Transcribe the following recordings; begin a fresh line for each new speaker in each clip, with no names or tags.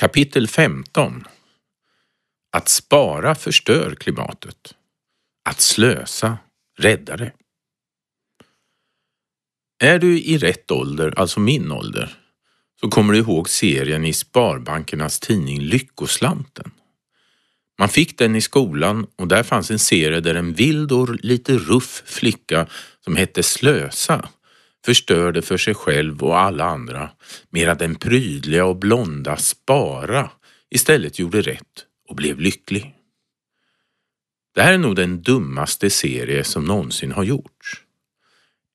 Kapitel 15 Att spara förstör klimatet. Att slösa räddar det. Är du i rätt ålder, alltså min ålder, så kommer du ihåg serien i Sparbankernas tidning Lyckoslanten. Man fick den i skolan och där fanns en serie där en vild och lite ruff flicka som hette Slösa förstörde för sig själv och alla andra medan den prydliga och blonda Spara istället gjorde rätt och blev lycklig. Det här är nog den dummaste serie som någonsin har gjorts.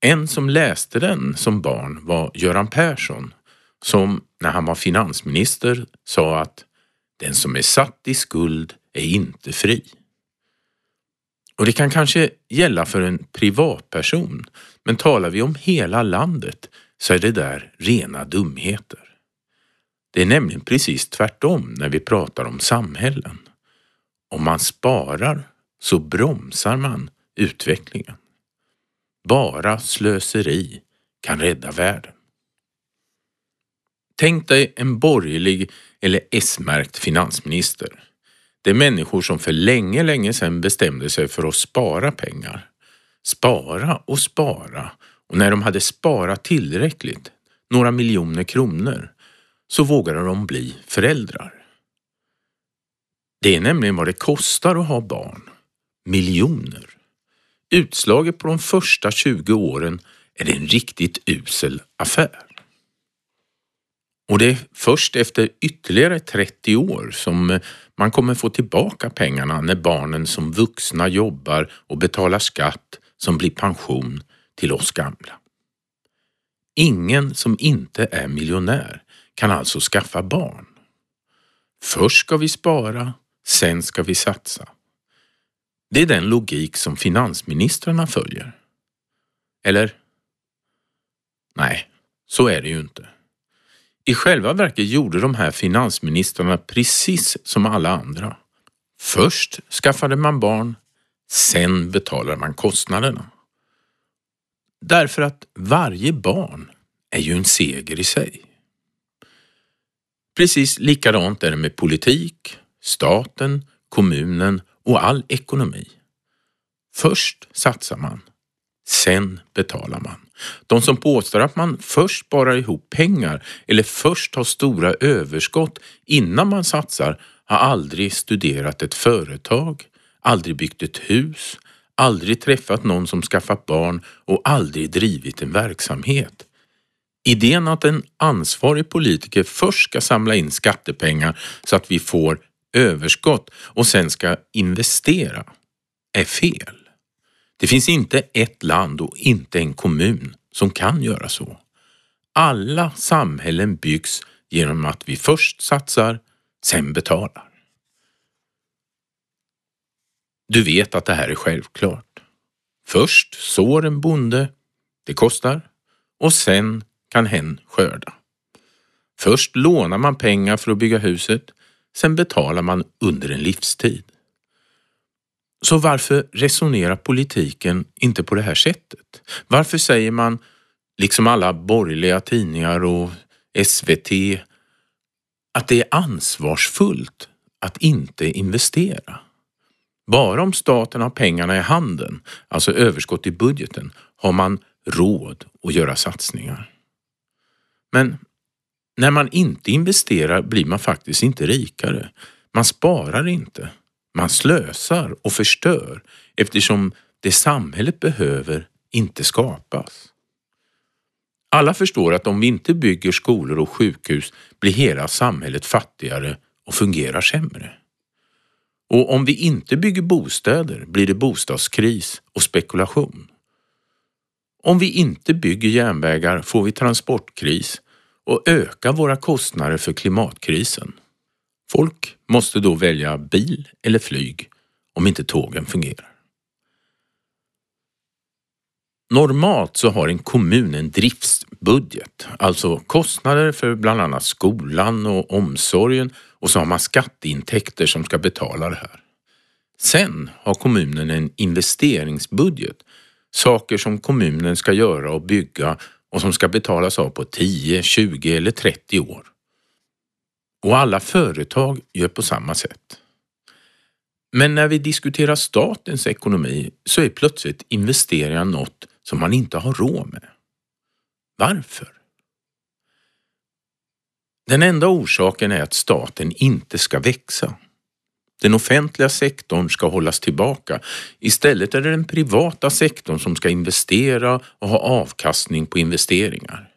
En som läste den som barn var Göran Persson som när han var finansminister sa att den som är satt i skuld är inte fri. Och det kan kanske gälla för en privatperson, men talar vi om hela landet så är det där rena dumheter. Det är nämligen precis tvärtom när vi pratar om samhällen. Om man sparar så bromsar man utvecklingen. Bara slöseri kan rädda världen. Tänk dig en borgerlig eller S-märkt finansminister. Det är människor som för länge, länge sedan bestämde sig för att spara pengar. Spara och spara och när de hade sparat tillräckligt, några miljoner kronor, så vågade de bli föräldrar. Det är nämligen vad det kostar att ha barn. Miljoner. Utslaget på de första 20 åren är det en riktigt usel affär. Och det är först efter ytterligare 30 år som man kommer få tillbaka pengarna när barnen som vuxna jobbar och betalar skatt som blir pension till oss gamla. Ingen som inte är miljonär kan alltså skaffa barn. Först ska vi spara, sen ska vi satsa. Det är den logik som finansministrarna följer. Eller? Nej, så är det ju inte. I själva verket gjorde de här finansministrarna precis som alla andra. Först skaffade man barn, sen betalar man kostnaderna. Därför att varje barn är ju en seger i sig. Precis likadant är det med politik, staten, kommunen och all ekonomi. Först satsar man, sen betalar man. De som påstår att man först sparar ihop pengar eller först har stora överskott innan man satsar har aldrig studerat ett företag, aldrig byggt ett hus, aldrig träffat någon som skaffat barn och aldrig drivit en verksamhet. Idén att en ansvarig politiker först ska samla in skattepengar så att vi får överskott och sen ska investera är fel. Det finns inte ett land och inte en kommun som kan göra så. Alla samhällen byggs genom att vi först satsar, sen betalar. Du vet att det här är självklart. Först sår en bonde, det kostar, och sen kan hen skörda. Först lånar man pengar för att bygga huset, sen betalar man under en livstid. Så varför resonerar politiken inte på det här sättet? Varför säger man, liksom alla borgerliga tidningar och SVT, att det är ansvarsfullt att inte investera? Bara om staten har pengarna i handen, alltså överskott i budgeten, har man råd att göra satsningar. Men när man inte investerar blir man faktiskt inte rikare. Man sparar inte. Man slösar och förstör eftersom det samhället behöver inte skapas. Alla förstår att om vi inte bygger skolor och sjukhus blir hela samhället fattigare och fungerar sämre. Och om vi inte bygger bostäder blir det bostadskris och spekulation. Om vi inte bygger järnvägar får vi transportkris och ökar våra kostnader för klimatkrisen. Folk måste då välja bil eller flyg om inte tågen fungerar. Normalt så har en kommun en driftsbudget, alltså kostnader för bland annat skolan och omsorgen och så har man skatteintäkter som ska betala det här. Sen har kommunen en investeringsbudget, saker som kommunen ska göra och bygga och som ska betalas av på 10, 20 eller 30 år. Och alla företag gör på samma sätt. Men när vi diskuterar statens ekonomi så är plötsligt investeringar något som man inte har råd med. Varför? Den enda orsaken är att staten inte ska växa. Den offentliga sektorn ska hållas tillbaka. Istället är det den privata sektorn som ska investera och ha avkastning på investeringar.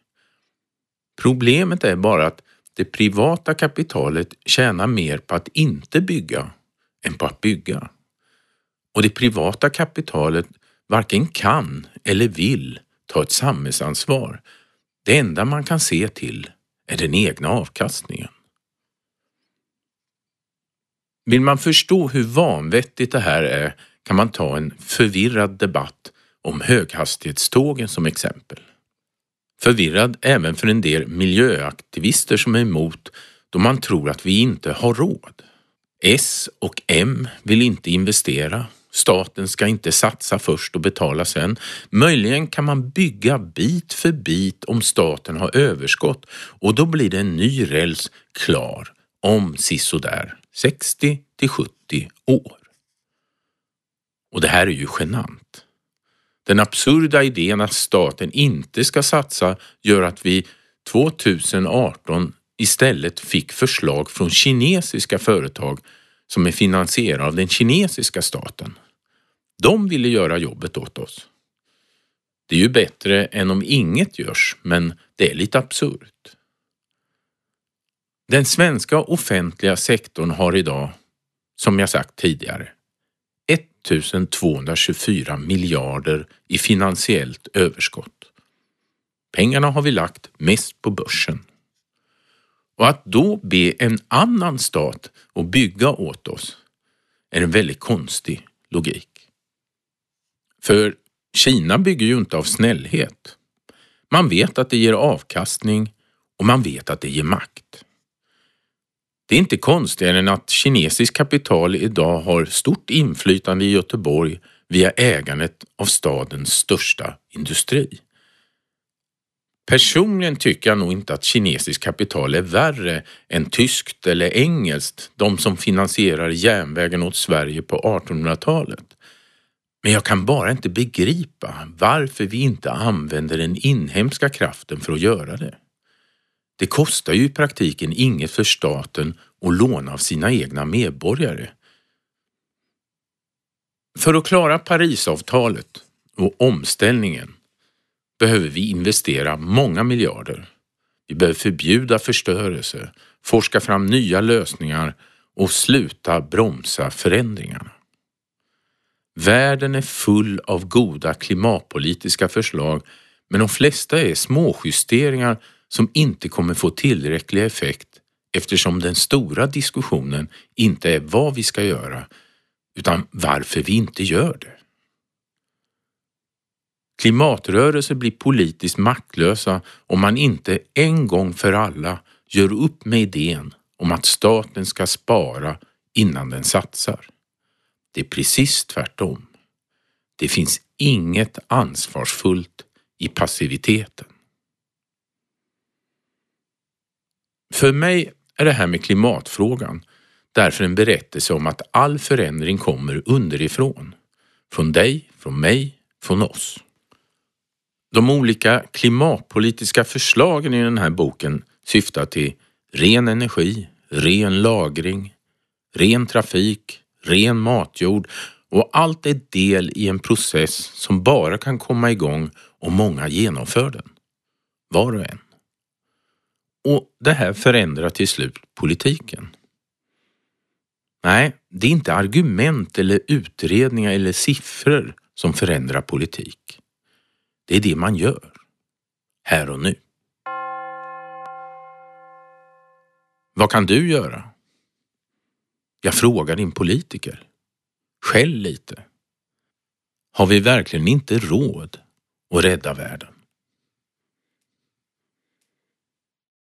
Problemet är bara att det privata kapitalet tjänar mer på att inte bygga än på att bygga. Och det privata kapitalet varken kan eller vill ta ett samhällsansvar. Det enda man kan se till är den egna avkastningen. Vill man förstå hur vanvettigt det här är kan man ta en förvirrad debatt om höghastighetstågen som exempel. Förvirrad även för en del miljöaktivister som är emot då man tror att vi inte har råd. S och M vill inte investera. Staten ska inte satsa först och betala sen. Möjligen kan man bygga bit för bit om staten har överskott och då blir det en ny räls klar om sisådär 60 till 70 år. Och det här är ju genant. Den absurda idén att staten inte ska satsa gör att vi 2018 istället fick förslag från kinesiska företag som är finansierade av den kinesiska staten. De ville göra jobbet åt oss. Det är ju bättre än om inget görs, men det är lite absurt. Den svenska offentliga sektorn har idag, som jag sagt tidigare, 1224 miljarder i finansiellt överskott. Pengarna har vi lagt mest på börsen. Och att då be en annan stat att bygga åt oss är en väldigt konstig logik. För Kina bygger ju inte av snällhet. Man vet att det ger avkastning och man vet att det ger makt. Det är inte konstigare än att kinesiskt kapital idag har stort inflytande i Göteborg via ägandet av stadens största industri. Personligen tycker jag nog inte att kinesiskt kapital är värre än tyskt eller engelskt, de som finansierar järnvägen åt Sverige på 1800-talet. Men jag kan bara inte begripa varför vi inte använder den inhemska kraften för att göra det. Det kostar ju i praktiken inget för staten att låna av sina egna medborgare. För att klara Parisavtalet och omställningen behöver vi investera många miljarder. Vi behöver förbjuda förstörelse, forska fram nya lösningar och sluta bromsa förändringarna. Världen är full av goda klimatpolitiska förslag men de flesta är småjusteringar som inte kommer få tillräcklig effekt eftersom den stora diskussionen inte är vad vi ska göra utan varför vi inte gör det. Klimatrörelser blir politiskt maktlösa om man inte en gång för alla gör upp med idén om att staten ska spara innan den satsar. Det är precis tvärtom. Det finns inget ansvarsfullt i passiviteten. För mig är det här med klimatfrågan därför en berättelse om att all förändring kommer underifrån. Från dig, från mig, från oss. De olika klimatpolitiska förslagen i den här boken syftar till ren energi, ren lagring, ren trafik, ren matjord och allt är del i en process som bara kan komma igång om många genomför den. Var och en. Och det här förändrar till slut politiken. Nej, det är inte argument eller utredningar eller siffror som förändrar politik. Det är det man gör. Här och nu. Vad kan du göra? Jag frågar din politiker. Skäll lite. Har vi verkligen inte råd att rädda världen?